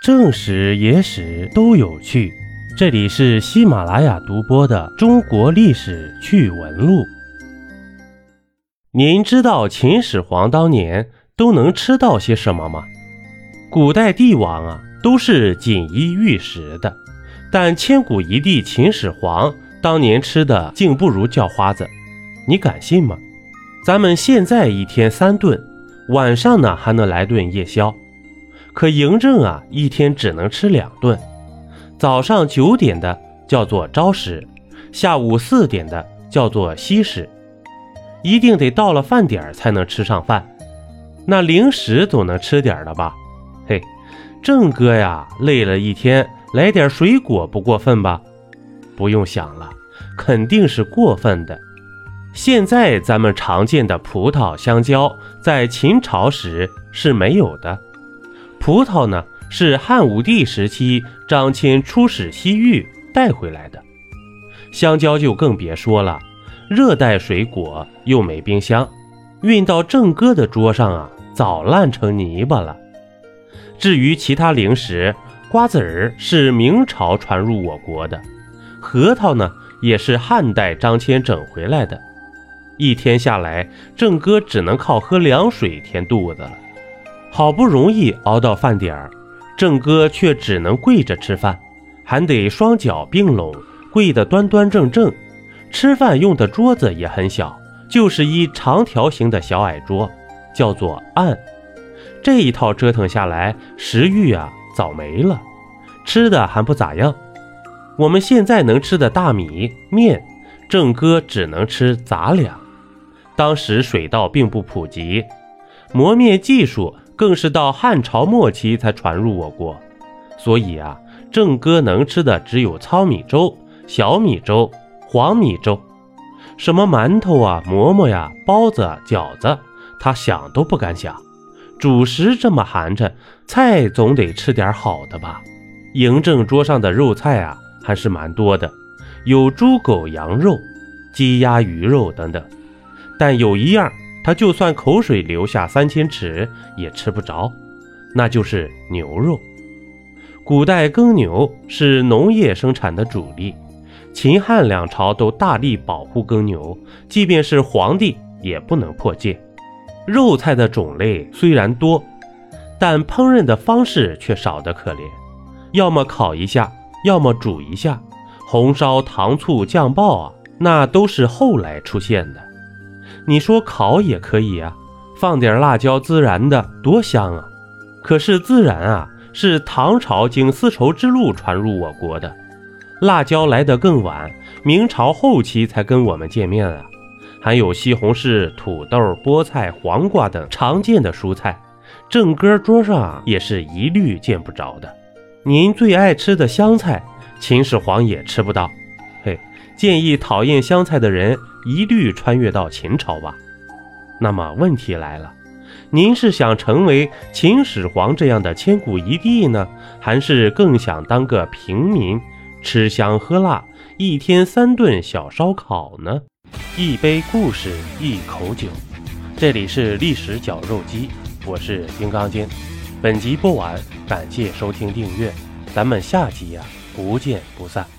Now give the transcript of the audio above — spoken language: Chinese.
正史、野史都有趣。这里是喜马拉雅独播的《中国历史趣闻录》。您知道秦始皇当年都能吃到些什么吗？古代帝王啊，都是锦衣玉食的，但千古一帝秦始皇当年吃的竟不如叫花子，你敢信吗？咱们现在一天三顿，晚上呢还能来顿夜宵。可嬴政啊，一天只能吃两顿，早上九点的叫做朝食，下午四点的叫做夕食，一定得到了饭点才能吃上饭。那零食总能吃点了吧？嘿，郑哥呀，累了一天，来点水果不过分吧？不用想了，肯定是过分的。现在咱们常见的葡萄、香蕉，在秦朝时是没有的。葡萄呢，是汉武帝时期张骞出使西域带回来的，香蕉就更别说了，热带水果又没冰箱，运到郑哥的桌上啊，早烂成泥巴了。至于其他零食，瓜子儿是明朝传入我国的，核桃呢也是汉代张骞整回来的。一天下来，郑哥只能靠喝凉水填肚子了。好不容易熬到饭点儿，郑哥却只能跪着吃饭，还得双脚并拢，跪得端端正正。吃饭用的桌子也很小，就是一长条形的小矮桌，叫做案。这一套折腾下来，食欲啊早没了，吃的还不咋样。我们现在能吃的大米面，郑哥只能吃杂粮。当时水稻并不普及，磨面技术。更是到汉朝末期才传入我国，所以啊，郑哥能吃的只有糙米粥、小米粥、黄米粥，什么馒头啊、馍馍呀、包子、啊饺子，他想都不敢想。主食这么寒碜，菜总得吃点好的吧？嬴政桌上的肉菜啊，还是蛮多的，有猪、狗、羊肉、鸡、鸭、鱼肉等等，但有一样。他就算口水流下三千尺也吃不着，那就是牛肉。古代耕牛是农业生产的主力，秦汉两朝都大力保护耕牛，即便是皇帝也不能破戒。肉菜的种类虽然多，但烹饪的方式却少得可怜，要么烤一下，要么煮一下，红烧、糖醋、酱爆啊，那都是后来出现的。你说烤也可以啊，放点辣椒孜然的多香啊！可是孜然啊，是唐朝经丝绸之路传入我国的，辣椒来得更晚，明朝后期才跟我们见面啊。还有西红柿、土豆、菠菜、黄瓜等常见的蔬菜，正哥桌上也是一律见不着的。您最爱吃的香菜，秦始皇也吃不到。嘿，建议讨厌香菜的人。一律穿越到秦朝吧。那么问题来了，您是想成为秦始皇这样的千古一帝呢，还是更想当个平民，吃香喝辣，一天三顿小烧烤呢？一杯故事，一口酒，这里是历史绞肉机，我是金刚经。本集播完，感谢收听订阅，咱们下集呀，不见不散。